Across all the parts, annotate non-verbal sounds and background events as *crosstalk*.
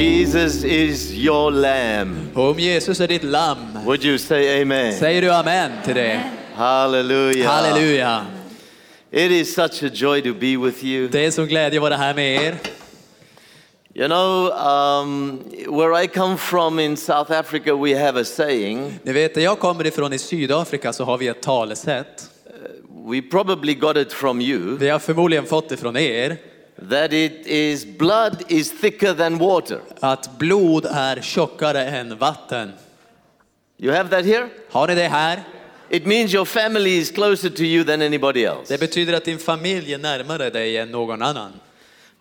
Jesus is your lamb. Om Jesus är ditt lamm, Would you say amen? säger du amen till det? Hallelujah. Halleluja. It is such a joy to be with you. Det är en sån glädje att vara här med er. You know, um, where I come from in South Africa, we have a saying. Ni vet, där jag kommer ifrån i Sydafrika så har vi ett talesätt. We probably got it from you. Vi har förmodligen fått det från er. That it is blood is thicker than water. Att blod är tjockare än vatten. You have that here? Har ni det här? It means your family is closer to you than anybody else. Det betyder att din familj är närmare dig än någon annan.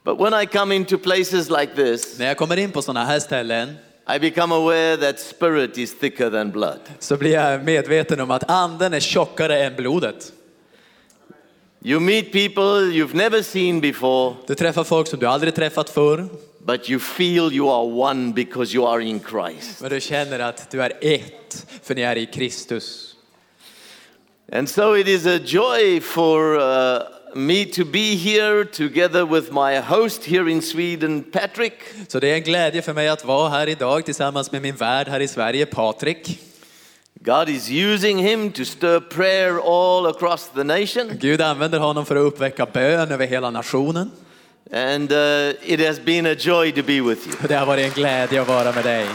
But when I come into places like this, När jag kommer in på sådana här ställen I become aware that spirit is thicker than blood. så blir jag medveten om att anden är tjockare än blodet. You meet people you've never seen before, Du träffar folk som du aldrig träffat förr, but you feel you are one because you are in Christ. men du känner att du är ett, för ni är i Kristus. And so it is a joy for uh, me to be here together with my host here in Sweden, Patrick. Så det är en glädje för mig att vara här idag tillsammans med min värd här i Sverige, Patrik. God is using him to stir prayer all across the nation. Gud använder honom för att uppväcka bön över hela nationen. And uh, it has been a joy to be with you. Det har varit en glädje att vara med dig.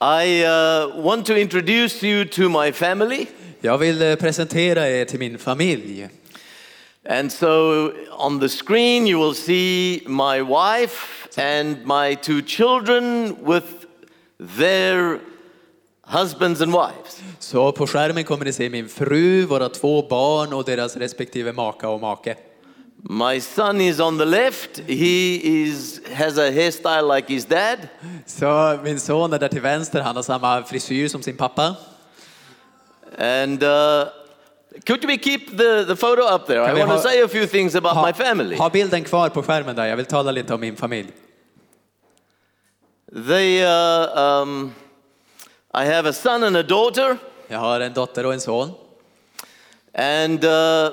I uh, want to introduce you to my family. Jag vill eh, presentera er till min familj. And so on the screen, you will see my wife and my two children with their husbands and wives. Så på skärmen kommer ni se min fru, våra två barn och deras respektive maka och make. My son is on the left. He is, has a hairstyle like his dad. Så min son är där till vänster, han har samma frisyr som sin pappa. And uh, could we keep the, the photo up there? I Kan vi want to ha- say a few things about my family. ha bilden kvar på skärmen där, jag vill tala lite om min familj. They, uh, um, I have a son and a daughter. Jag har en dotter och en son. And uh,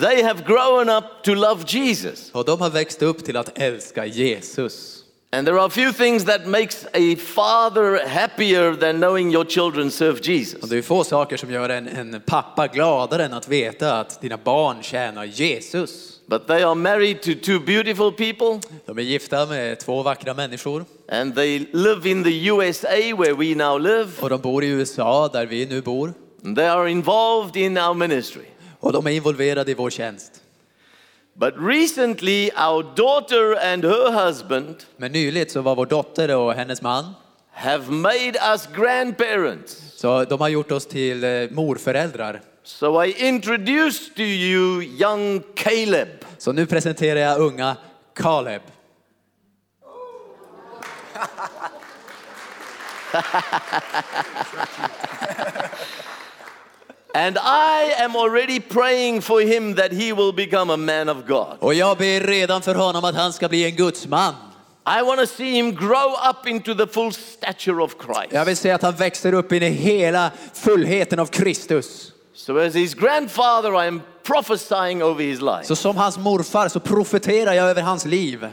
they have grown up to love Jesus. Och de har växt upp till att älska Jesus. And there are few things that makes a father happier than knowing your children serve Jesus. Och det är få saker som gör en, en pappa gladare än att veta att dina barn tjänar Jesus. But they are married to two beautiful people De är gifta med två vackra människor and they live in the USA where we now live. och de bor i USA där vi nu bor. And they are involved in our ministry. Och de är involverade i vår tjänst. But recently our daughter and her husband Men nyligt så var vår dotter och hennes man, have made us grandparents. så de har gjort oss till eh, morföräldrar. So I introduce to you young Caleb. Så nu presenterar jag unga Caleb. *laughs* And I am already praying for him that he will become a man of God. Och jag ber redan för honom att han ska bli en gudsman. I want to see him grow up into the full stature of Christ. Jag vill se att han växer upp in i hela fullheten av Kristus. So, as his grandfather, I am prophesying over his life. Så som hans morfar så profeterar jag över hans liv.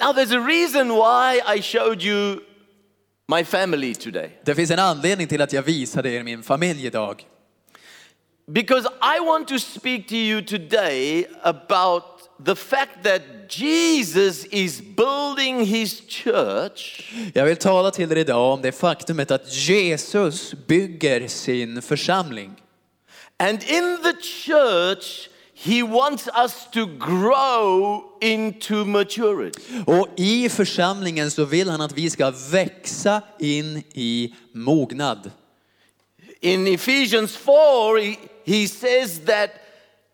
Now, there's a reason why I showed you my family today. Det finns en anledning till att jag visade er min familj idag. Because I want to speak to you today about the fact that Jesus is building his church Jag vill tala till er idag om det faktumet att Jesus bygger sin församling. And in the church, he wants us to grow into maturity. Och i församlingen så vill han att vi ska växa in i mognad. In Ephesians 4, he, he says that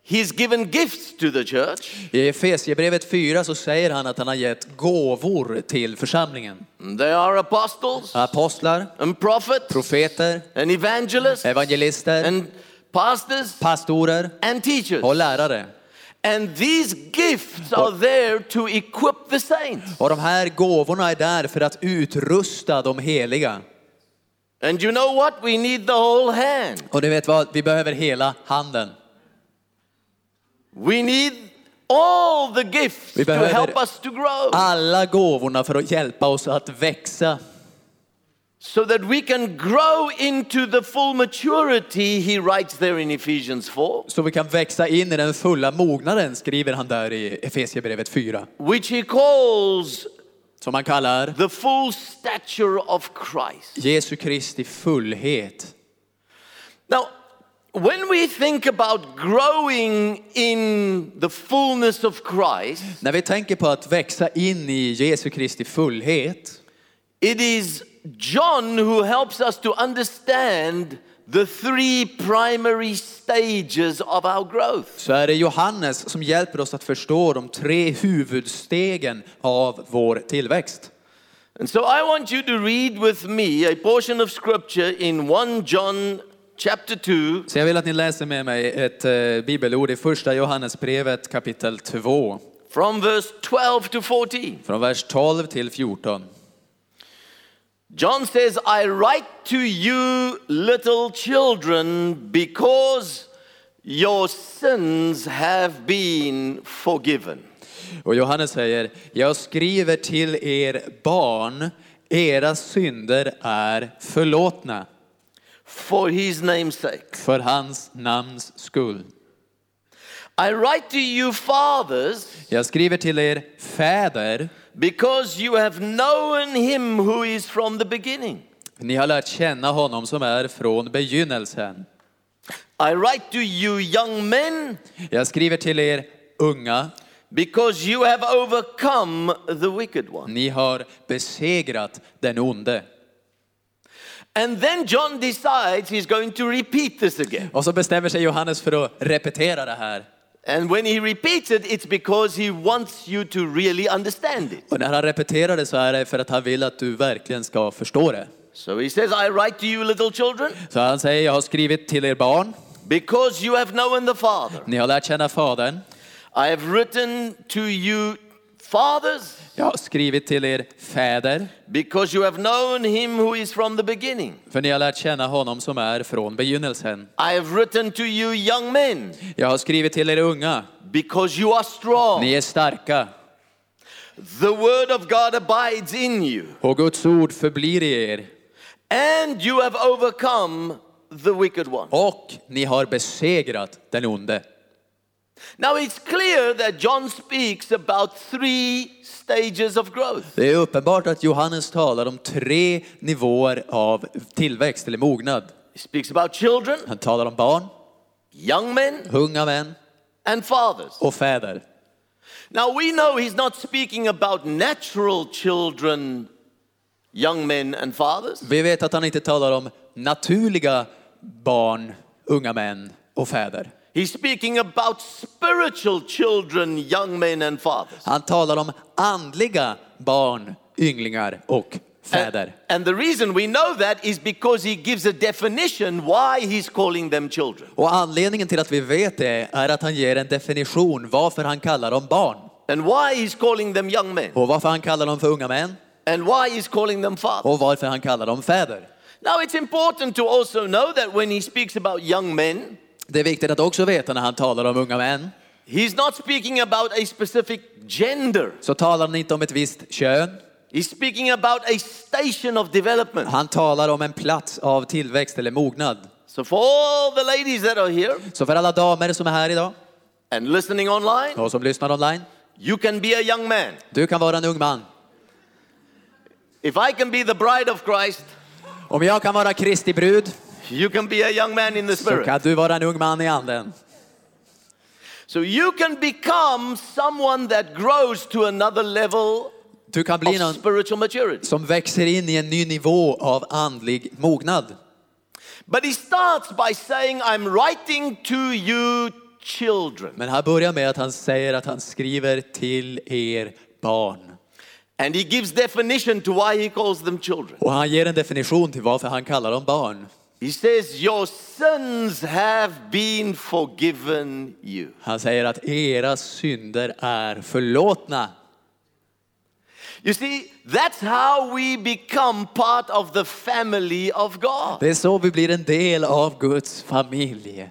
he's given gifts to the church. I Efesierbrevet 4 så säger han att han har gett gåvor till församlingen. They are apostles Apostlar, and prophets profeter, and evangelists evangelister, and pastors pastorer and teachers. och lärare. And these gifts are there to equip the saints. Och de här gåvorna är där för att utrusta de heliga. And you know what? We need the whole hand. Och du vet vad, vi behöver hela handen. We need all the gifts Vi to help us to grow Alla gåvorna för att hjälpa oss att växa. So that we can grow into the full maturity, he writes there in Ephesians 4, Så vi kan växa in i den fulla mognaden, skriver han där i Efesierbrevet 4. which he calls Som han kallar the full stature of Christ. Jesu Kristi fullhet. Now, when we think about growing in the fullness of Christ, När vi tänker på att växa in i Jesu Kristi fullhet it is John who helps us to understand the three primary stages of our growth. så är det Johannes som hjälper oss att förstå de tre huvudstegen av vår tillväxt. And so I want you to read with me a portion of scripture in 1 John chapter 2, Så jag vill att ni läser med mig ett eh, bibelord i första Johannesbrevet kapitel 2 from verse 12 to 14. från vers 12 till 14. John says, I write to you, little children, because your sins have been forgiven. Och Johannes säger, jag skriver till er barn, era synder är förlåtna For his name's sake. för hans namns skull. I write to you, fathers, Jag skriver till er fäder, because you have known him who is from the beginning. ni har lärt känna honom som är från begynnelsen. I write to you, young men, Jag skriver till er unga, because you have overcome the wicked one. ni har besegrat den onde. And then John decides he's going to repeat this again. Och så bestämmer sig Johannes för att repetera det här. And when he repeats it, it's because he wants you to really understand it. Och när han repeterar det så är det för att han vill att du verkligen ska förstå det. So he says, I write to you, little children, Så han säger, jag har skrivit till er barn, because you have known the Father. ni har lärt känna Fadern. I have written to you, fathers, Jag har skrivit till er fäder, because you have known him who is from the beginning. för ni har lärt känna honom som är från begynnelsen. I have written to you, young men, Jag har skrivit till er unga, because you are strong. ni är starka The word of God abides in you, och Guds ord förblir i er and you have overcome the wicked one. och ni har besegrat den onde. Now it's clear that John speaks about three stages of growth. Det är uppenbart att Johannes talar om tre nivåer av tillväxt eller mognad. He speaks about children, Han talar om barn, young men, unga män and fathers. och fäder. Now we know he's not speaking about natural children, young men, and fathers. Vi vet att han inte talar om naturliga barn, unga män och fäder. He's speaking about spiritual children, young men, and fathers. Han talar om andliga barn, ynglingar och And, fäder. and the reason we know that is because he gives a definition why he's calling them children. Och anledningen till att vi vet det är att han ger en definition varför han kallar dem barn And why he's calling them young men. och varför han kallar dem för unga män And why he's calling them fathers. och varför han kallar dem fäder. Now it's important to also know that when he speaks about young men, Det är viktigt att också veta när han talar om unga män he's not speaking about a specific gender. så talar han inte om ett visst kön. He's speaking about a station of development. Han talar om en plats av tillväxt eller mognad. So for all the ladies that are here Så för alla damer som är här idag and listening online, och som lyssnar online, you can be a young man. du kan vara en ung man. If I can be the bride of Christ, Om jag kan vara Kristi brud you can be a young man in the så spirit. kan du vara en ung man i anden. So you can become someone that grows to another level Du kan bli någon spiritual maturity. som växer in i en ny nivå av andlig mognad. But he starts by saying, I'm writing to you children. Men här börjar med att han säger att han skriver till er barn. And he gives definition to why he calls them children. Och han ger en definition till varför han kallar dem barn. He says, Your sins have been forgiven you. Han säger att era synder är förlåtna. You see, that's how we become part of the family of God. Det är så vi blir en del av Guds familj.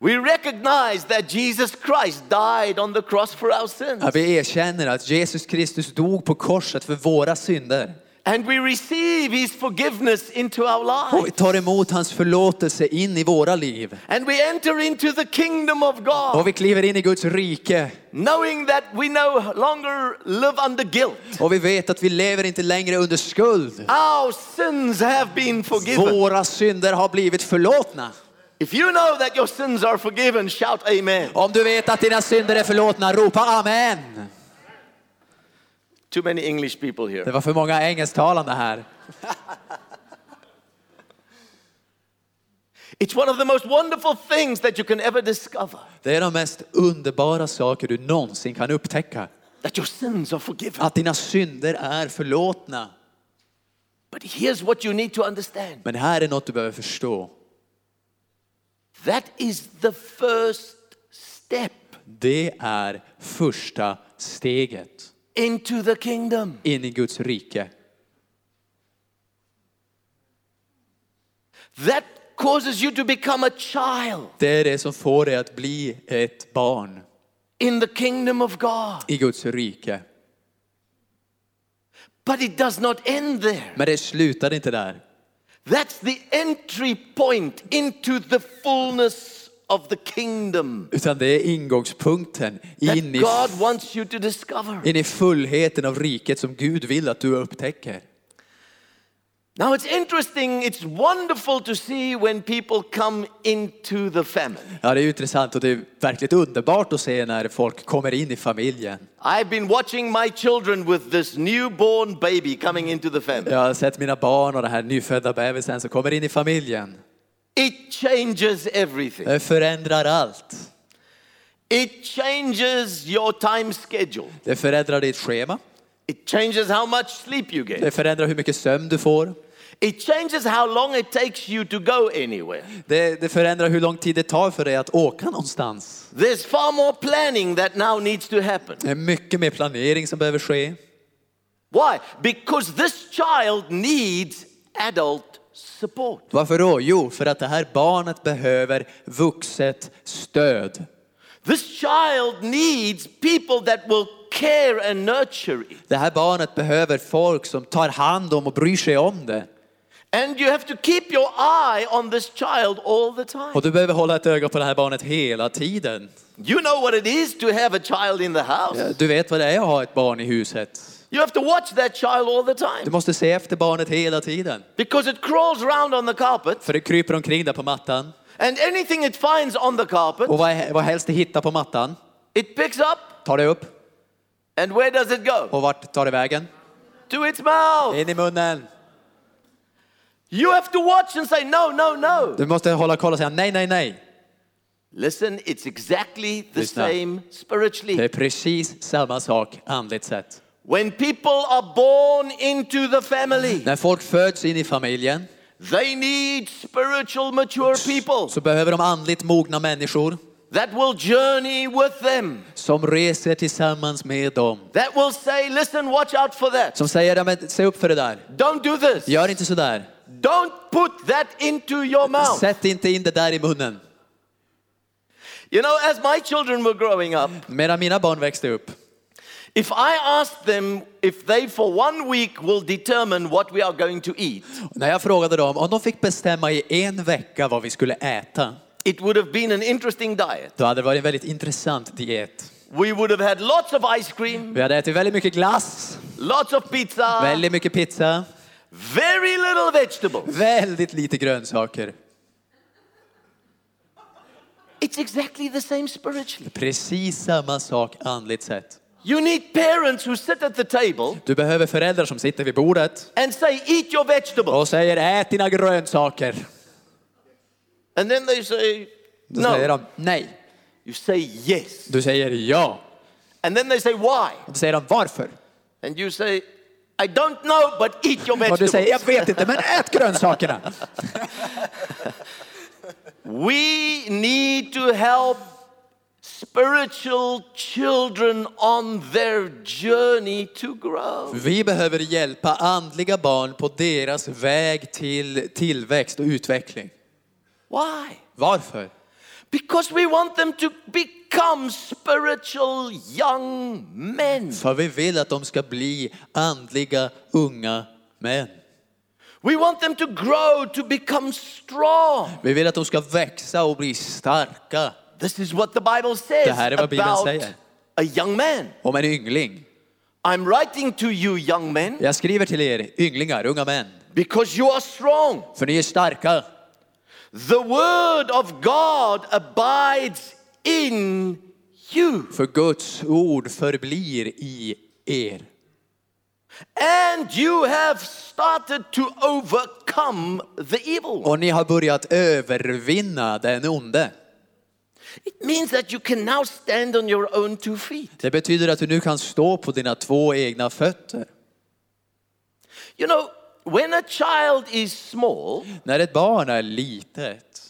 We recognize that Jesus Christ died on the cross for our sins. Vi erkänner att Jesus Kristus dog på korset för våra synder. And we receive his forgiveness into our Och vi lives. tar emot hans förlåtelse in i våra liv. And we enter into the kingdom of God, Och vi kliver in i Guds rike. knowing that we no longer live under guilt. Och vi vet att vi lever inte längre under skuld. Our sins have been forgiven. Våra synder har blivit förlåtna. If you know that your sins are forgiven, shout amen. Om du vet att dina synder är förlåtna, ropa amen. Too many English people Det here. var för många engelsktalande här. It's one of the most wonderful things that you can ever discover Det är de mest underbara saker du någonsin kan upptäcka. that your sins are forgiven. Att dina synder är förlåtna. But here's what you need to understand Men här är något du behöver förstå. that is the first step Det är första steget into the kingdom. in i Guds rike. That causes you to become a child Det är det som får dig att bli ett barn in the kingdom of God. i Guds rike. But it does not end there. Men det slutar inte där. That's the entry point into the fullness of the kingdom Utan det är ingångspunkten in i, God wants you to discover. in i fullheten av riket som Gud vill att du upptäcker. Now it's interesting, it's wonderful to see when people come into the family. Ja, det är intressant och det är verkligt underbart att se när folk kommer in i familjen. I've been watching my children with this newborn baby coming into the family. Jag har sett mina barn och den här nyfödda bebisen som kommer in i familjen. It changes everything. Det förändrar allt. It changes your time schedule. Det förändrar ditt schema. It changes how much sleep you get. Det förändrar hur mycket sömn du får. It changes how long it takes you to go anywhere. Det, det förändrar hur lång tid det tar för dig att åka någonstans. There's far more planning that now needs to happen. Det är mycket mer planering som behöver ske. Why? Because this child needs adult support. Varför då? Jo, för att det här barnet behöver vuxet stöd. This child needs people that will care and nurture it. Det här barnet behöver folk som tar hand om och bryr sig om det. And you have to keep your eye on this child all the time. Och du behöver hålla ett öga på det här barnet hela tiden. You know what it is to have a child in the house. Du vet vad det är att ha ett barn i huset. You have to watch that child all the Du time måste se efter barnet hela tiden. because it crawls around on the carpet För det kryper omkring där på mattan. and anything it finds on the carpet, Och vad, vad helst det hittar på mattan it picks up tar det upp. and where does it go? Och vart tar det vägen? To its mouth. In i munnen. You have to watch and say, no, no, no. Du måste hålla koll och säga nej, nej, nej. Listen, it's exactly the Lyssna. same spiritually. Det är precis samma sak andligt sett. When people are born into the family, När folk föds in i familjen they need spiritual mature people så behöver de andligt mogna människor that will journey with them, som reser tillsammans med dem. that will say, listen, watch out for that. Som säger, "Ja, men se upp för det där. Don't do this. Gör inte så där. Don't put that into your mouth. Sätt inte in det där i munnen. You know, as my children were growing up, Medan mina barn växte upp, if I asked them if they for one week will determine what we are going to eat, när jag frågade dem om de fick bestämma i en vecka vad vi skulle äta, it would have been an interesting diet. då hade det varit en väldigt intressant diet. We would have had lots of ice cream, Vi hade ätit väldigt mycket glass, lots of pizza, väldigt mycket pizza, very little vegetables. väldigt lite grönsaker. It's exactly the same spiritually. Precis samma sak andligt sett. You need parents who sit at the table Du behöver föräldrar som sitter vid bordet and say, Eat your vegetables. och säger ät dina grönsaker. And then they say, Då säger No. de nej. You say yes. Du säger ja. And then they say, Why? Då säger de varför? And you say, I don't know, but eat your Och du säger jag vet inte men ät grönsakerna. *laughs* We need to help spiritual children on their journey to grow. Vi behöver hjälpa andliga barn på deras väg till tillväxt och utveckling. Why? Varför? Because we want them to become spiritual young men. För vi vill att de ska bli andliga unga män. We want them to grow, to become strong. Vi vill att de ska växa och bli starka. This is what the Bible says Det här är vad Bibeln about säger. a young man. Om en yngling. I'm writing to you, young men, Jag skriver till er ynglingar, unga män. because you are strong. För ni är starka. The word of God abides in you, För Guds ord förblir i er. and you have started to overcome the evil. Och ni har börjat övervinna den onde. Det betyder att du nu kan stå på dina två egna fötter. You know, when a child is small, När ett barn är litet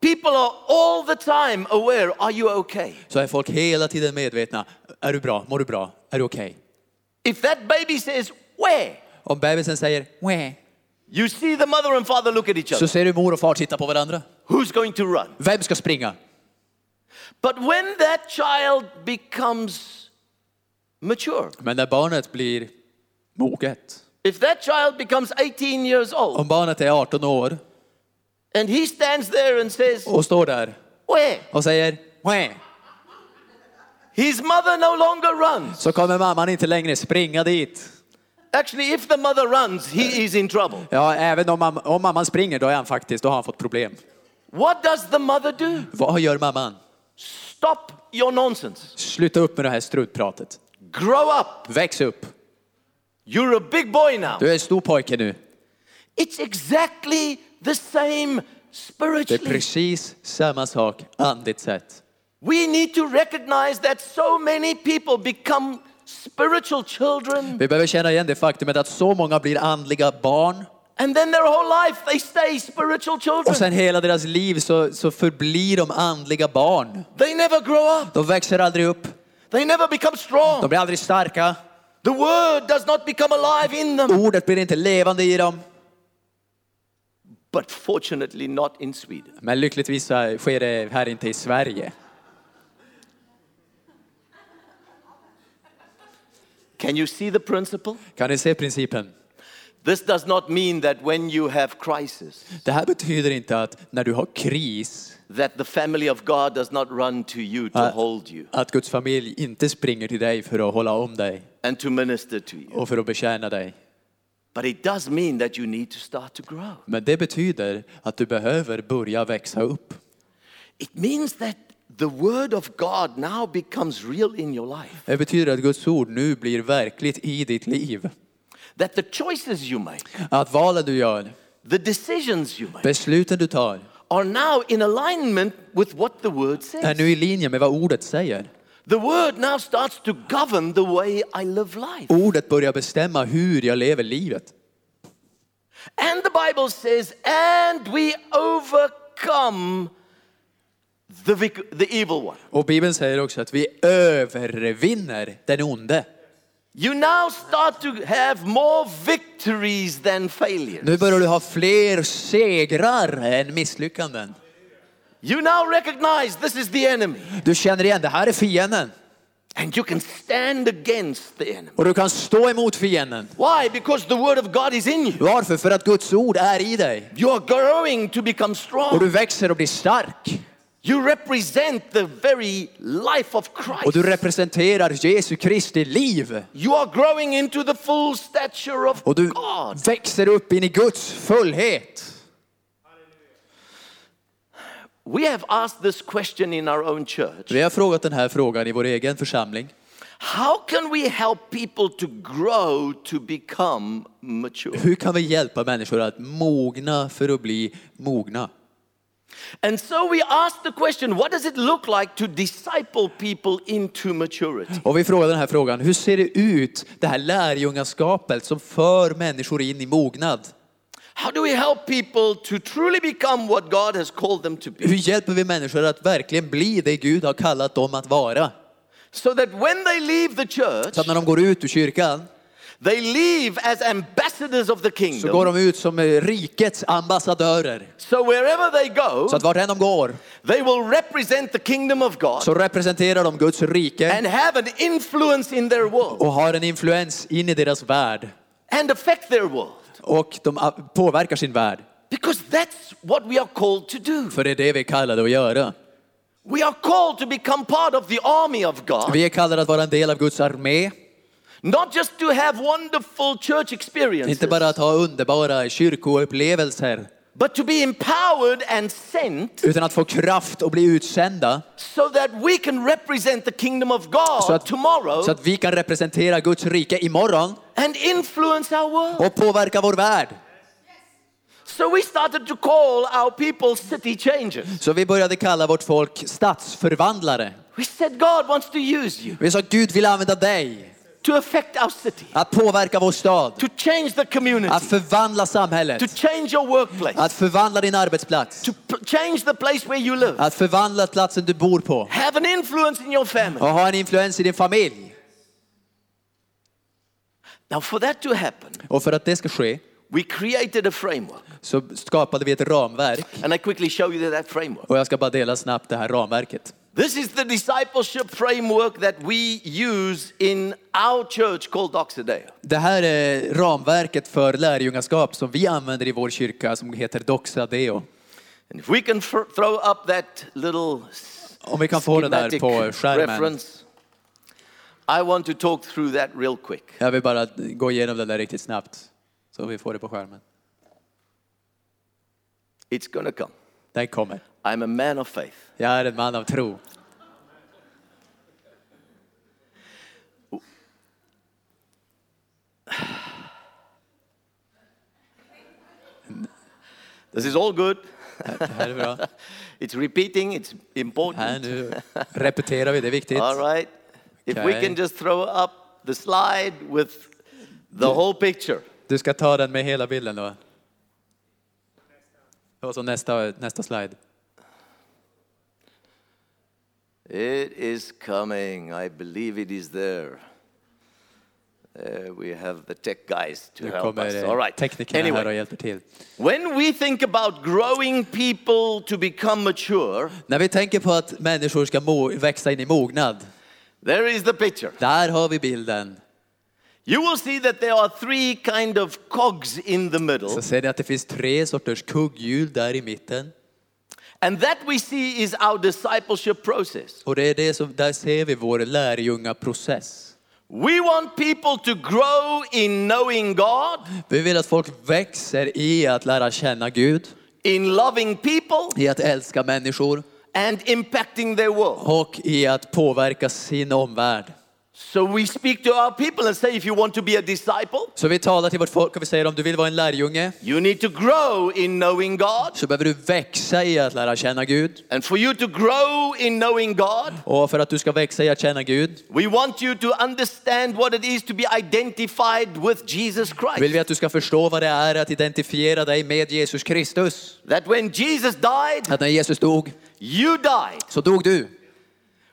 people are all the time aware are you okay? så är folk hela tiden medvetna. Är du bra? Mår du bra? Är du okej? If that baby says, Where? Om bebisen säger Wah, You see the mother and father look at each så other. ser du mor och far titta på varandra. Who's going to run? Vem ska springa? But when that child becomes mature, Men när barnet blir moget, if that child becomes 18 years old om barnet är 18 år and he stands there and says, och står där Where? och säger Wah, His mother no longer runs. så kommer mamman inte längre springa dit. Actually, if the mother runs, he is in trouble. Ja, även om, mam- om mamman springer då är han faktiskt, då har han fått problem. What does the mother do? Vad gör mamman? Stop your nonsense. Sluta upp med det här strutpratet. Grow up. Väx upp. You're a big boy now. Du är en stor pojke nu. It's exactly the same Det är spiritually. precis samma sak andligt sett. We need to recognize that so many people become spiritual children Vi behöver känna igen det faktumet att så många blir andliga barn and then their whole life they stay spiritual och children. sen hela deras liv så, så förblir de andliga barn. They never grow up. De växer aldrig upp. They never become De strong. blir aldrig starka. The word does not become alive in them. Ordet blir inte levande i dem. But fortunately not in Sweden. Men lyckligtvis så sker det här inte i Sverige. Can you see the principle? Kan ni se principen? This does not mean that when you have crisis, Det här betyder inte att när du har kris, that the family of God does not run to you to hold you att Guds familj inte springer till dig för att hålla om dig and to minister to you. och för att betjäna dig. But it does mean that you need to start to grow. Men det betyder att du behöver börja växa upp. It means that the word of God now becomes real in your life. Det betyder att Guds ord nu blir verkligt i ditt liv. That the choices you make, Att valen du gör, the decisions you make, besluten du tar, are now in alignment with what the word är says. nu i linje med vad ordet säger. The word now starts to govern the way I live life. Ordet börjar bestämma hur jag lever livet. And the Bible says, and we overcome the, the evil one. Och Bibeln säger också att vi övervinner den onde. You now start to have more victories than failures. Nu börjar du ha fler segrar än misslyckanden. You now recognize this is the enemy. Du känner igen, det här är fienden. And you can stand against the enemy. Och du kan stå emot fienden. Why? Because the word of God is in you. Varför? För att Guds ord är i dig. You are growing to become Och strong. du växer och blir stark. You represent the very life of Och Christ. du representerar Jesu Kristi liv. You are growing into the full stature of Och du God. växer upp in i Guds fullhet. We have asked this question in our own church. Vi har frågat den här frågan i vår egen församling. How can we help people to grow to become mature? Hur kan vi hjälpa människor att mogna för att bli mogna? And so we asked the question what does it look like to disciple people into maturity? Och vi frågade den här frågan, hur ser det ut, det här lärjungaskapet som för människor in i mognad? How do we help people to truly become what God has called them to be? Hur hjälper vi människor att verkligen bli det Gud har kallat dem att vara? So that when they leave the church, Så att när de går ut ur kyrkan They leave as ambassadors of the så går kingdom. de ut som eh, rikets ambassadörer. So wherever they go, Så att vart än de går they will represent the kingdom of God så representerar de Guds rike and have an influence in their world och har en influens in i deras värld. and affect their world. Och de ah, påverkar sin värld. Because that's what we are called to do. För det är det vi är kallade att göra. We are called to become part of the army of God. Vi är kallade att vara en del av Guds armé. Not just to have wonderful church experiences, Inte bara att ha underbara kyrkoupplevelser, but to be empowered and sent utan att få kraft och bli utsända so that we can represent the kingdom of så God att, tomorrow så att vi kan representera Guds rike imorgon and influence our world. och påverka vår värld. So we started to call our people city changers. Så vi började kalla vårt folk stadsförvandlare. We said God wants to use you Vi sa Gud vill använda dig to affect our city, att påverka vår stad, to change the community, att förvandla to samhället, change your workplace, att förvandla din arbetsplats, to change the place where you live, att förvandla platsen du bor på have an influence in your family. och ha en influens i din familj. Now, for that to happen, Och för att det ska ske we created a framework. så skapade vi ett ramverk And I quickly show you that framework. och jag ska bara dela snabbt det här ramverket. This is the discipleship framework that we use in our church called Doxadeo. Det här är ramverket för lärjungaskap som vi använder i vår kyrka som heter Doxa Deo. And if we can throw up that little Om vi kan få den där på skärmen. I want to talk through that real quick. Jag vill bara gå igenom den där riktigt snabbt så vi får det på skärmen. It's to come. Den kommer. I'm a man of faith. Jag är en man av tro. This is all good. Det här är bra. *laughs* It's repeating, it's Här important. nu repeterar vi, det är viktigt. All right. If we Okay. can just throw up the slide with the whole picture. Du ska ta den med hela bilden då. Och så nästa, nästa slide. It is coming. I believe it is there. Uh, we have the tech guys to Nu help us. kommer All eh, right. här och Anyway, hjälper till. when we think about growing people to become mature, När vi tänker på att människor ska växa in i mognad, there is the picture. där har vi bilden. You will see that there are three kind of cogs in the middle, Så ser ni att det finns tre sorters kugghjul där i mitten. And that we see is our discipleship process. Och det är det som, där ser vi vår lärjungaprocess. We want people to grow in knowing God, Vi vill att folk växer i att lära känna Gud, in loving people, i att älska människor and impacting their world. och i att påverka sin omvärld. So we speak to our people and say, if you want to be a disciple, Så vi talar till vårt folk och vi säger om du vill vara en lärjunge you need to grow in knowing God. så behöver du växa i att lära känna Gud. And for you to grow in knowing God, Och för att du ska växa i att känna Gud we want you to understand what it is to be identified with Jesus Christ. vill vi att du ska förstå vad det är att identifiera dig med Jesus Kristus. That when Jesus died, Att när Jesus dog, you died. så dog du.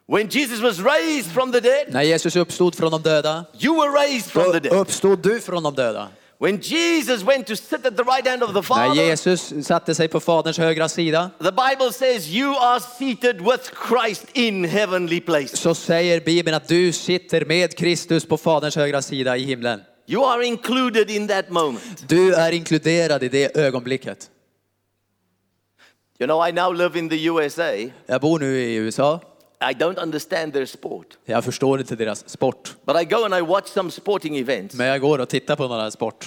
When Jesus was raised from the dead, När Jesus uppstod från de döda, you were raised from the dead. uppstod du från de döda. When Jesus went to sit at the right hand of the När Father, Jesus satte sig på Faderns högra sida the Bible says you are seated with Christ in heavenly places. så säger Bibeln att du sitter med Kristus på Faderns högra sida i himlen. You are included in that moment. Du är inkluderad i det ögonblicket. You know, I now live in the USA. Jag bor nu i USA. I don't understand their sport. Jag förstår inte deras sport. But I go and I watch some sporting events. Men jag går och tittar på några sport.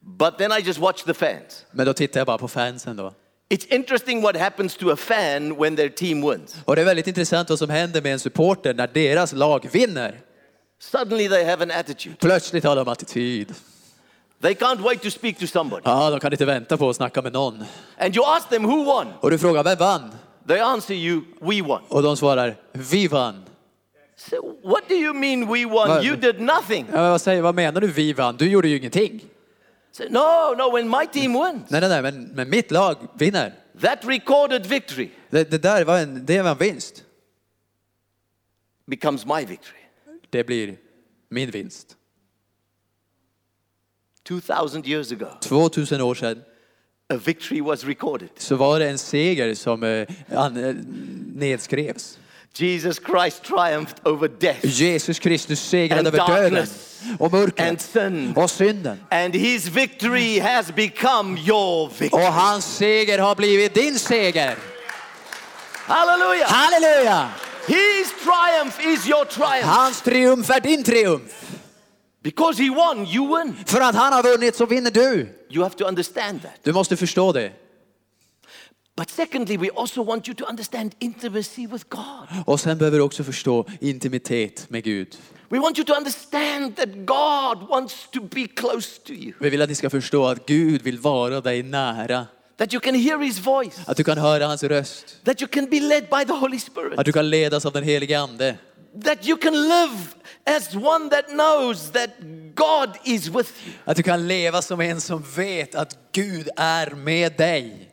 But then I just watch the fans. Men då tittar jag bara på fansen då. It's interesting what happens to a fan when their team wins. Och det är väldigt intressant vad som händer med en supporter när deras lag vinner. Suddenly they have an attitude. Plötsligt har de attityd. They can't wait to speak to somebody. Ja, de kan inte vänta på att snacka med någon. And you ask them who won. Och du frågar, vem vann? They answer you, we won. Och de svarar, vi vann. So what do you mean we won? You did nothing. Ja, men vad, säger, vad menar du vi vann? Du gjorde ju ingenting. So, no, no, when my team wins, Nej, nej, nej, men, men mitt lag vinner. that recorded victory Det, det där var en, det var en vinst. becomes my victory. Det blir min vinst. 2,000 years ago, 2000 år sedan, a victory was recorded. så var det en seger som eh, an, eh, nedskrevs. Jesus Christ triumphed over death Jesus Kristus segrade över döden darkness. och mörkret and sin, och synden. and his victory has become your Och victory. hans seger har blivit din seger. Hallelujah! Halleluja! His triumph is your triumph. Hans triumf är din triumf. Because he won, you win. För att han har vunnit så vinner du. You have to understand that. Du måste förstå det. But secondly, we also want you to understand intimacy with God. Och sen behöver du också förstå intimitet med Gud. We want you to understand that God wants to be close to you, Vi vill att ni ska förstå att Gud vill vara dig nära. that you can hear his voice, Att du kan höra hans röst. that you can be led by the Holy Spirit, Att du kan ledas av den helige Ande. That you can live as one that knows that God is with you. Att du kan leva som en som vet att Gud är med dig.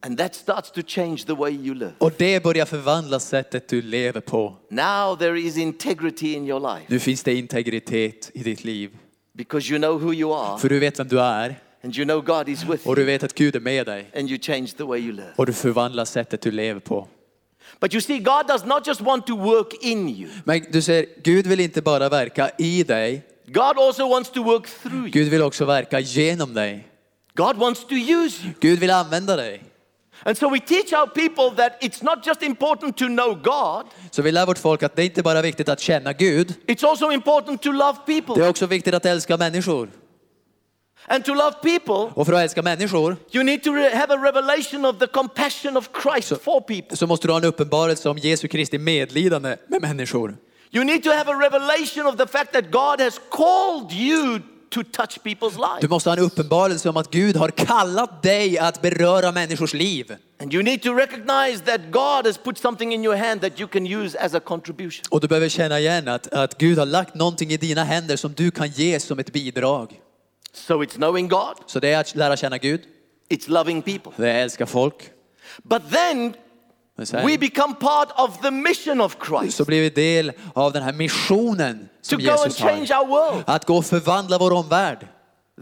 And that starts to change the way you live. Och det börjar förvandla sättet du lever på. Now there is integrity in your life Nu finns det integritet i ditt liv. because you know who you are För du vet vem du är and you know God is with och du you vet att Gud är med dig. and you change the way you live. Och du förvandlar sättet du lever på. But you see, God does not just want to work in you, Men du ser, Gud vill inte bara verka i dig. God also wants to work through you. Gud vill också verka genom dig. God wants to use you. Gud vill använda dig. And so we teach our people that it's not just important to know God, Så vi lär vårt folk att det inte bara är viktigt att känna Gud. it's also important to love Det people. är också viktigt att älska människor. And to love people, Och för att älska människor you need to have a revelation of the compassion of Christ for people. så måste du ha en uppenbarelse om Jesu Kristi medlidande med människor. You need to have a revelation of the fact that God has called you to touch people's Du lives. måste ha en uppenbarelse om att Gud har kallat dig att beröra människors liv. And you need to recognize that God has put something in your hand that you can use as a contribution. Och du behöver känna igen att, att Gud har lagt någonting i dina händer som du kan ge som ett bidrag. So it's knowing God, Så det är att lära känna Gud, it's loving people. det är att älska folk. But then we become part of the mission of Christ så blir vi del av den här missionen to som go and Jesus change har. our world. Att gå och förvandla vår omvärld.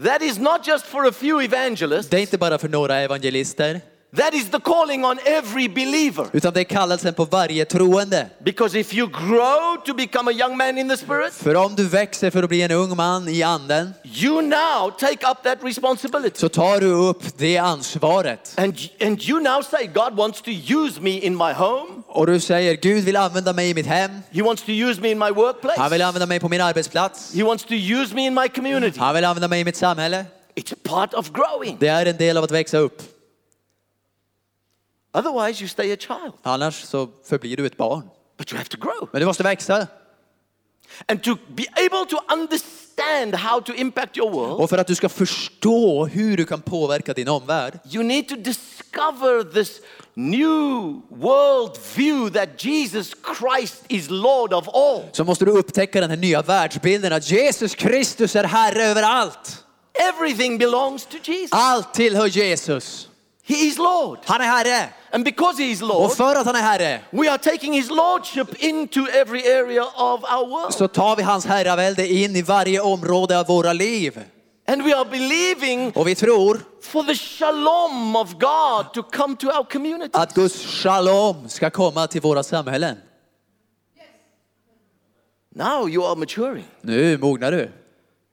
That is not just for a few evangelists, Det är inte bara för några evangelister, that is the calling on every believer. utan det är kallelsen på varje troende. Because if you grow to become a young man in the Spirit, För om du växer för att bli en ung man i anden, you now take up that responsibility. så tar du upp det ansvaret. And, and you now say, God wants to use me in my home. Och du säger, Gud vill använda mig i mitt hem. He wants to use me in my Han workplace. vill använda mig på min arbetsplats. He wants to use me in my community. Han vill använda mig i mitt samhälle. It's part of growing. Det är en del av att växa upp. Otherwise, you stay a child. Annars så förblir du ett barn. But you have to grow. Men du måste växa. And to be able to understand how to impact your world, Och för att du ska förstå hur du kan påverka din omvärld you need to discover this new world view that Jesus Christ is Lord of all. så måste du upptäcka den här nya världsbilden att Jesus Kristus är Herre över allt. Everything belongs to Jesus. Allt tillhör Jesus. He is Lord. Han är Herre. And because He is Och Lord, för att han är Herre we are taking His Lordship into every area of our world. så tar vi hans herravälde in i varje område av våra liv. And we are believing Och vi tror for the shalom of God to come to our community. att Guds shalom ska komma till våra samhällen. Now you are maturing. Nu mognar du.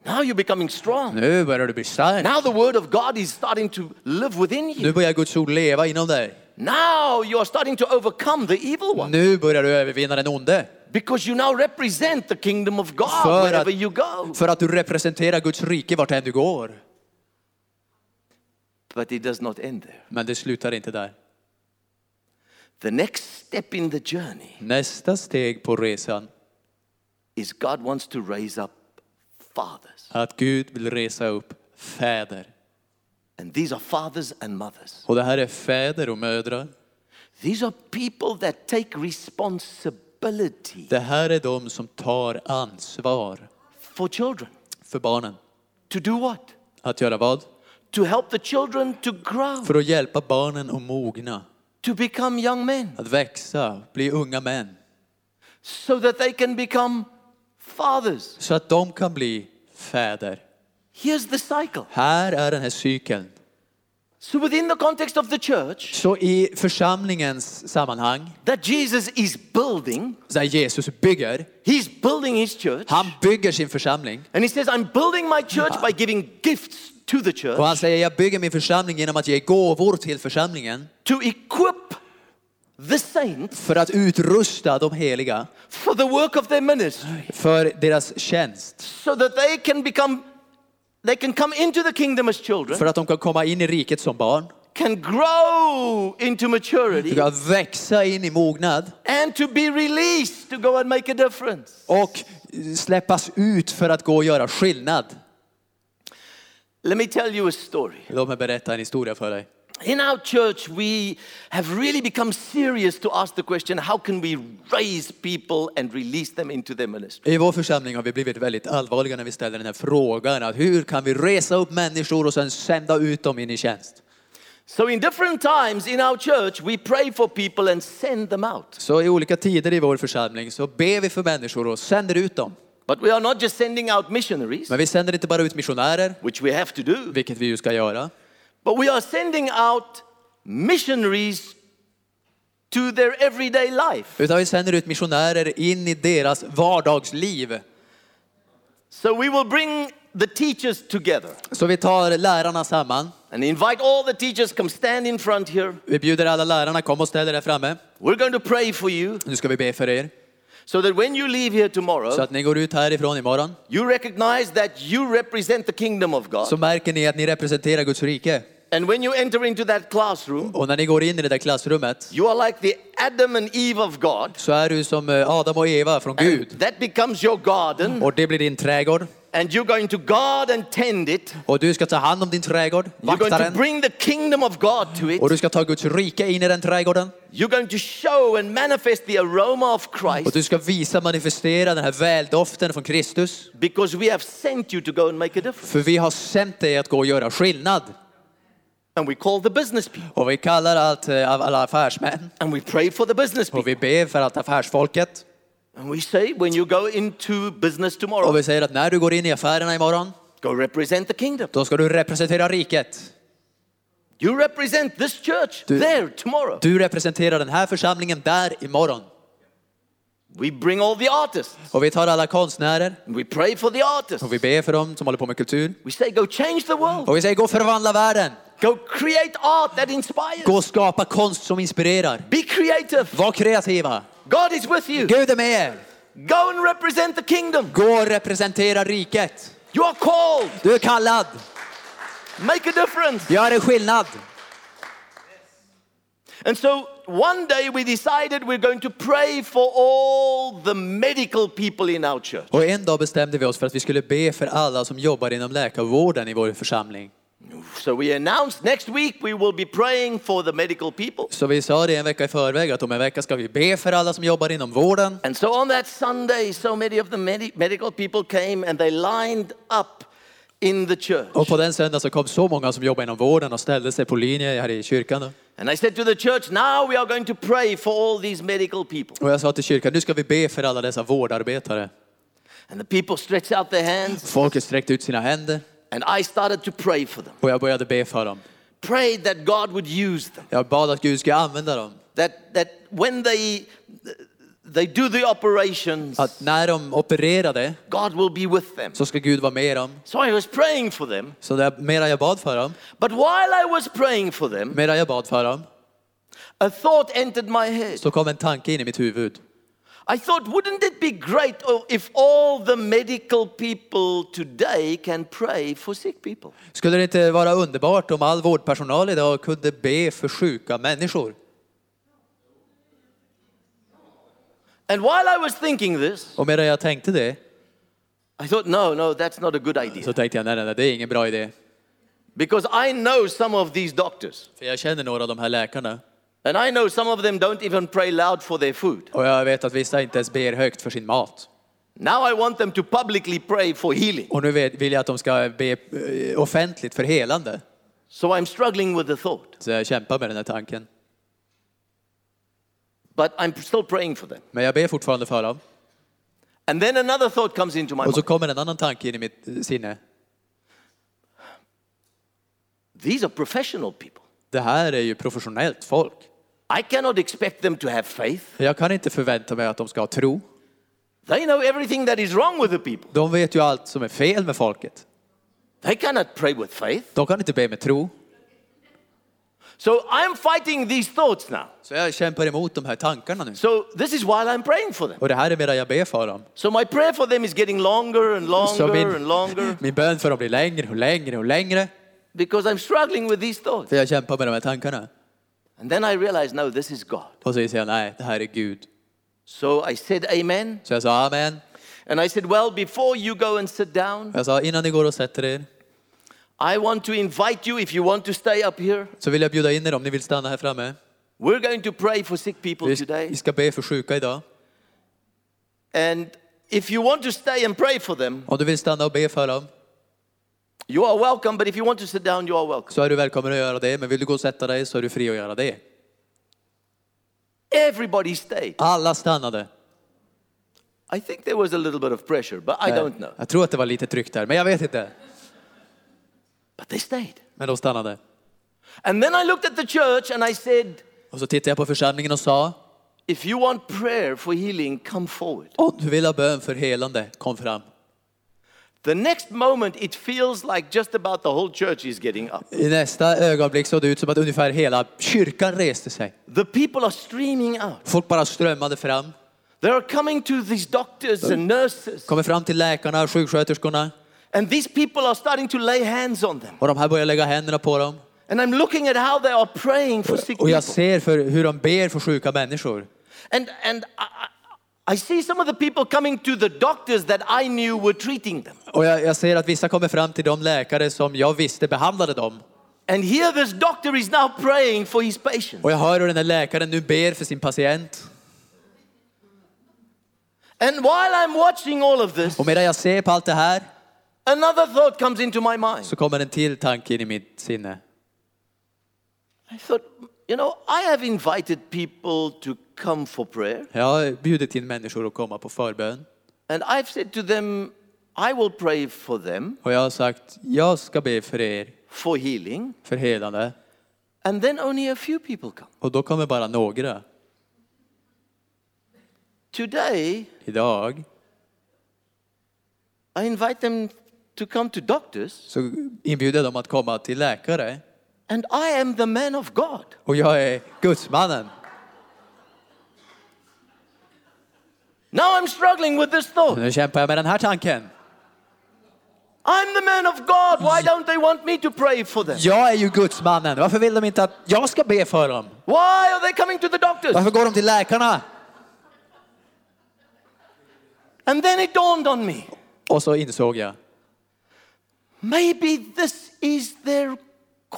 Now you're becoming strong. Nu börjar du bli stark. Now the word of God is starting to live within you. Nu börjar Guds ord leva inom dig. Now you are starting to overcome the evil one Nu börjar du övervinna den onde. because you now represent the kingdom of God För wherever att, you go. för att du representerar Guds rike vart än du går. But it does not end there. Men det slutar inte där. The next step in the journey Nästa steg på resan is God wants to raise up fathers. Att Gud vill resa upp fäder. And these are fathers and mothers. Och det här är fäder och mödrar. These are people that take responsibility Det här är de som tar ansvar for children. för barnen. To do what? Att göra vad? To help the children to grow, För att hjälpa barnen att mogna. to become young men, Att växa, bli unga män. so that they can become fathers. Så att de kan bli fäder. Here's the cycle. Här är den här cykeln. So, within the context of the church Så i församlingens sammanhang, that Jesus is building, där Jesus bygger, he's building his church. han bygger sin församling. And he says, I'm building my church by giving gifts to the church Och han säger, jag bygger min församling genom att ge gåvor till församlingen to equip the saints för att utrusta de heliga for the work of their ministry för deras tjänst. so that they can become, they can come into the kingdom as children, För att de kan komma in i riket som barn, can grow into maturity, kan växa in i mognad and to be released to go and make a difference. och släppas ut för att gå och göra skillnad. Let me tell you a story. Låt mig berätta en historia för dig. In our church, we have really become serious to ask the question how can we raise people and release them into their ministry? I vår församling har vi blivit väldigt allvarliga när vi ställer den här frågan. Att hur kan vi resa upp människor och sen sända ut dem in i tjänst? So, in different times in our church, we pray for people and send them out. Så i olika tider i vår församling så ber vi för människor och sänder ut dem. But we are not just sending out missionaries, Men vi sänder inte bara ut missionärer, which we have to do, vilket vi ju ska göra. But we are sending out missionaries to their everyday life. Utan vi sänder ut missionärer in i deras vardagsliv. So, we will bring the teachers together Så vi tar lärarna samman. and invite all the teachers come stand in front here. Vi bjuder alla lärarna, kom och ställ er där framme. We're going to pray for you Nu ska vi be för er. So that when you leave here tomorrow, Så att ni går ut härifrån imorgon you recognize that you represent the kingdom of God. så märker ni att ni representerar Guds rike. And when you enter into that classroom, Och när ni går in i det där klassrummet you are like the Adam and Eve of God. så är du som eh, Adam och Eva från Gud. That becomes your garden, Och det blir din trädgård. and you're going to guard and tend it. Och du ska ta hand om din trädgård, You're going to bring the kingdom of God to it. Och du ska ta Guds rike in i den trädgården. You're going to show and manifest the aroma of Och Christ du ska visa, manifestera den här väldoften från Kristus. because we have sent you to go and make a difference. För vi har sänt dig att gå och göra skillnad. And we call the business people Och vi kallar allt, eh, alla affärsmän. and we pray for the business Och people. vi ber för allt affärsfolket. And we say, when you go into business Och tomorrow, vi säger att när du går in i affärerna imorgon, go represent the kingdom. då ska du representera riket. You represent this church Du- there tomorrow. Du representerar den här församlingen där imorgon. We bring all the artists Och vi tar alla konstnärer we pray for the artists. och vi ber för dem som håller på med kultur. We say, go change the world. Och vi säger gå och förvandla världen. Go create art that inspires. Gå och skapa konst som inspirerar. Be creative. Var kreativa. God is with you. Gud är med er. Go and represent the kingdom. Gå och representera riket. You are called. Du är kallad. Make a difference. Gör en skillnad. And so one day we decided we're going to pray for all the medical people in our church. Och en dag bestämde vi oss för att vi skulle be för alla som jobbar inom läkarvården i vår församling. So we announced next week we will be praying for the medical people. Så vi sa det en vecka i förväg att om en vecka ska vi be för alla som jobbar inom vården. And so on that Sunday, so many of the medi- medical people came and they lined up in the church. Och på den söndagen så kom så många som jobbar inom vården och ställde sig på linje här i kyrkan. And I said to the church, now we are going to pray for all these medical people. Och jag sa till kyrkan, nu ska vi be för alla dessa vårdarbetare. And the people stretched out their hands, Folket sträckte ut sina händer and I started to pray for them. och jag började be för dem. Prayed that God would use them. Jag bad att Gud ska använda dem. That, that when they, they do the operations, Att när de opererade God will be with them. så ska Gud vara med dem. So I was praying for them. Så där, mera jag bad för dem, But while I was praying for them, mera jag bad för dem, a thought entered my head. så kom en tanke in i mitt huvud. I thought, wouldn't it be great oh, if all the medical people today can pray for sick people? Skulle det inte vara underbart om all vårdpersonal idag kunde be för sjuka människor? And while I was thinking this, Och medan jag tänkte det I thought, no, no, that's not a good idea. så tänkte jag nej, nej, nej, det är ingen bra idé. Because I know some of these doctors, För jag känner några av de här läkarna and I know some of them don't even pray loud for their food. och jag vet att vissa inte ens ber högt för sin mat. Now I want them to publicly pray for healing. Och nu vill jag att de ska be eh, offentligt för helande. So I'm struggling with the thought, Så jag kämpar med den här tanken. but I'm still praying for them. Men jag ber fortfarande för dem. And then another thought comes into my Och så mind. kommer en annan tanke in i mitt eh, sinne. These are professional people. Det här är ju professionellt folk. I cannot expect them to have faith. Jag kan inte förvänta mig att de ska ha tro. They know everything that is wrong with the people. De vet ju allt som är fel med folket. They cannot pray with faith. De kan inte be med tro. So I'm fighting these thoughts now. Så jag kämpar emot de här tankarna nu. So this is while I'm praying for them. Och det här är medan jag ber för dem. So my prayer for them is getting longer and Så longer min, and longer *laughs* min bön för dem blir längre och längre och längre. because I'm struggling with these thoughts. För jag kämpar med de här tankarna. And then I realized, no, this is God. Och så jag nej, det här är Gud. So I said amen. Så jag sa amen. And I said, well, before you go and sit down, Jag sa innan ni går och sätter er I want to invite you, if you want to stay up here, så vill jag bjuda in er om ni vill stanna här framme. we're going to pray for sick people Vi, today. vi ska be för sjuka idag. And if you want to stay and pray for them, Om du vill stanna och be för dem you are welcome. But if you want to sit down, you are welcome. så är du välkommen att göra det. Men vill du gå och sätta dig så är du fri att göra det. Everybody stayed. Alla stannade. I think there was a little bit of pressure, but I don't know. Jag tror att det var lite tryck där, men jag vet inte. But they stayed. Men de stannade. And then I looked at the church and I said, Och så tittade jag på församlingen och sa, if you want prayer for healing, come forward. om du vill ha bön för helande, kom fram. The next moment, it feels like just about the whole church is getting up. I nästa ögonblick såg det ut som att ungefär hela kyrkan reste sig. The people are streaming out. Folk bara strömmade fram. They are coming to these doctors and nurses. Kommer fram till läkarna, sjuksköterskorna. And these people are starting to lay hands on them. Och de här börjar lägga händerna på dem. And I'm looking at how they are praying for sick Och jag people. ser för hur de ber för sjuka människor. And, and I, see some of the people coming to the doctors that I knew were treating them. Och jag, jag ser att vissa kommer fram till de läkare som jag visste behandlade dem. And here this doctor is now praying for his patient. Och jag hör hur den här läkaren nu ber för sin patient. And while I'm watching all of this, Och medan jag ser på allt det här another thought comes into my mind. så kommer en till tanke in i mitt sinne. I thought, you know, I have invited people to come for prayer, Jag har bjudit in människor att komma på förbön. and I've said to them, I will pray for them Och jag har sagt, jag ska be för er, for healing, för helande. and then only a few people come. Och då kommer bara några. Today, Idag I invite them to come to doctors, så inbjuder dem att komma till läkare. And I am the man of God. Och jag är gudsmannen. Now I'm struggling with this thought. Nu kämpar jag med den här tanken. I'm the man of God. Why don't they want me to pray for them? Jag är ju gudsmannen. Varför vill de inte att jag ska be för dem? Why are they coming to the doctors? Varför går de till läkarna? And then it dawned on me Och så insåg jag, maybe this is their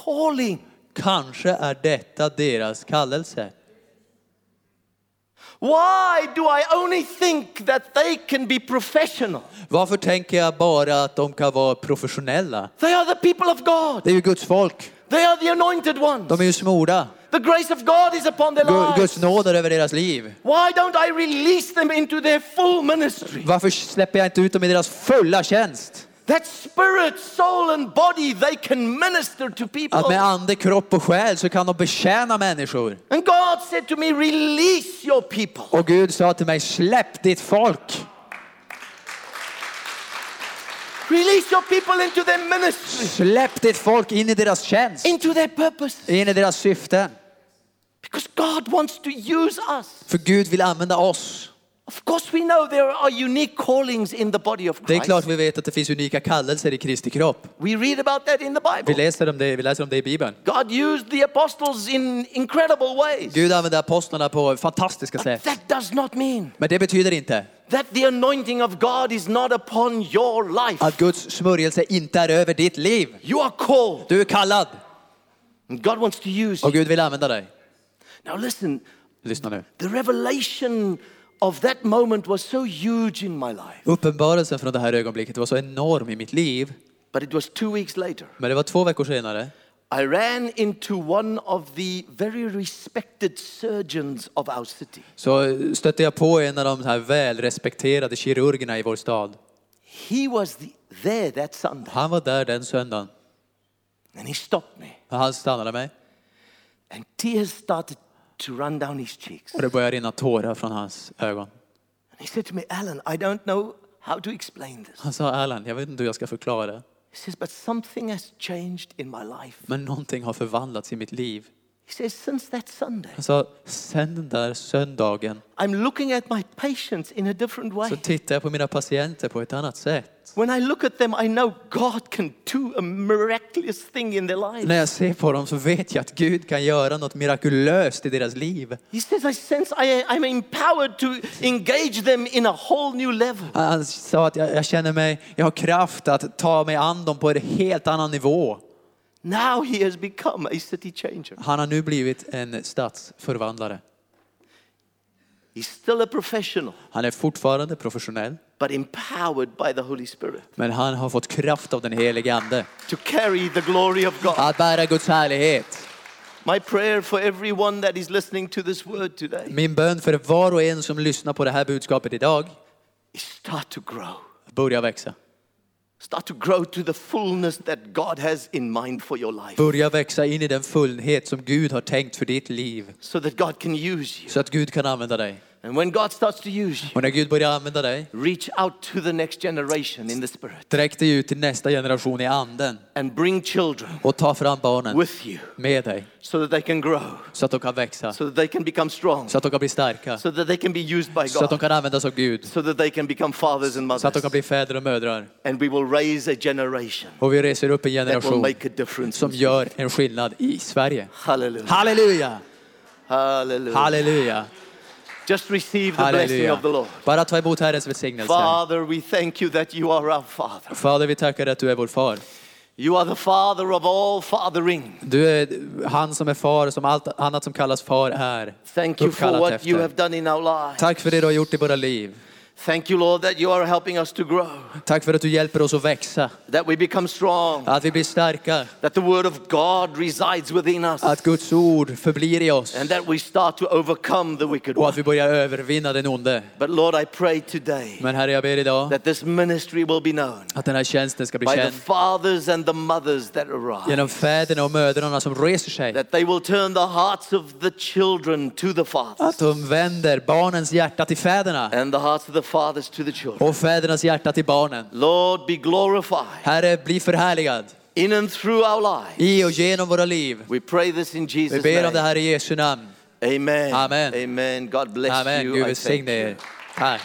calling. kanske är detta deras kallelse. Why do I only think that they can be professional? Varför tänker jag bara att de kan vara professionella? They are the people of God. Det är ju Guds folk. They are the anointed ones. De är ju smorda. The grace of God is upon their lives. Guds nåd är över deras liv. Why don't I release them into their full ministry? Varför släpper jag inte ut dem i deras fulla tjänst? That spirit, soul, and body, they can minister to Att people. med ande, kropp och själ så kan de betjäna människor. And God said to me, release your people. Och Gud sa till mig, släpp ditt folk. Release your people into their ministry, Släpp ditt folk in i deras tjänst. into their purpose. In i deras syften. Because God wants to use us. För Gud vill använda oss. Of course, we know there are unique callings in the body of Det är Christ. klart vi vet att det finns unika kallelser i Kristi kropp. We read about that in the Vi Bible. läser om det, vi läser om det i Bibeln. God used the apostles in incredible ways. Gud använder apostlarna på fantastiska sätt. That does not mean Men det betyder inte that the anointing of God is not upon your life. att Guds smörjelse inte är över ditt liv. You are called. Du är kallad And God wants to use och. Gud vill använda dig. Now listen, Lyssna nu. the revelation of that moment was so huge in my life. Uppenbarelsen från det här ögonblicket var så enorm i mitt liv. But it was two weeks later. Men det var två veckor senare. I ran into one of the very respected surgeons of our city. Så stötte jag på en av de här välrespekterade kirurgerna i vår stad. He was the, there that Sunday. Han var där den söndagen. And he stopped me. Han stannade mig And tears started to run down his cheeks. och det började rinna tårar från hans ögon. And he said to me, Alan, I don't know how to explain this. Han sa, Alan, jag vet inte hur jag ska förklara det, He says, but something has changed in my life. men någonting har förvandlats i mitt liv. He says, since that Sunday, Han sa, sen den där söndagen I'm looking at my patients in a different way. så tittar jag på mina patienter på ett annat sätt. When I look at them, I know God can do a miraculous thing in their lives. När jag ser på dem så vet jag att Gud kan göra något mirakulöst i deras liv. He says, I sense I, I'm empowered to engage them in a whole new level. Han sa att jag, jag känner mig, jag har kraft att ta mig an dem på en helt annan nivå. Now he has become a city changer. Han har nu blivit en stadsförvandlare. He's still a professional, Han är fortfarande professionell, but empowered by the Holy Spirit men han har fått kraft av den helige Ande to carry the glory of God. att bära Guds härlighet. My prayer for everyone that is listening to this word today Min bön för var och en som lyssnar på det här budskapet idag, is start to grow. börja växa. Start to grow to the fullness that God has in mind for your life Börja växa in i den fullhet som Gud har tänkt för ditt liv. so that God can use you. Så att Gud kan använda dig. And when God starts to use you, Och när Gud börjar använda dig, reach out to the next generation in the Spirit sträck dig ut till nästa generation i anden and bring children och ta fram barnen with you med dig so that they can grow, så att de kan växa, so that they can become strong, så att de kan bli starka, so that they can be used by så att de God, kan användas av Gud, so that they can become fathers and så att de kan mothers. bli fäder och mödrar. And we will raise a generation Och vi reser upp en that will generation make a difference. som gör en skillnad i Sverige. Hallelujah. Halleluja! Hallelujah. Halleluja! Just receive the blessing Halleluja! of the Lord. Bara ta emot Herrens välsignelse. Father, we thank you that you are our Father. Fader, vi tackar att du är vår far. You are the Father of all fathering. Du är han som är far, som allt annat som kallas far är Thank you for what you efter. have done in our lives. Tack för det du har gjort i våra liv. Thank you, Lord, that you are helping us to grow, Tack för att du hjälper oss att växa, that we become strong, att vi blir starka, that the Word of God resides within us, att Guds ord förblir i oss. And that we start to overcome the wicked och att vi börjar övervinna den onde. But Lord, I pray today Men Herre, jag ber idag that this ministry will be known att den här tjänsten ska bli by the känd. fathers and the mothers that arrive. genom fäderna och mödrarna som reser sig. That they will turn the hearts of the children to the fathers. Att de vänder barnens hjärta till fäderna. And the hearts of the fathers to the children. och fädernas hjärta till barnen. Lord, be glorified Herre, bli förhärligad in and through our lives. i och genom våra liv. We pray this in Vi Jesus' ber om det här i Jesu namn. Amen. Amen. Amen. God bless Amen. you. Gud välsigne er. Tack.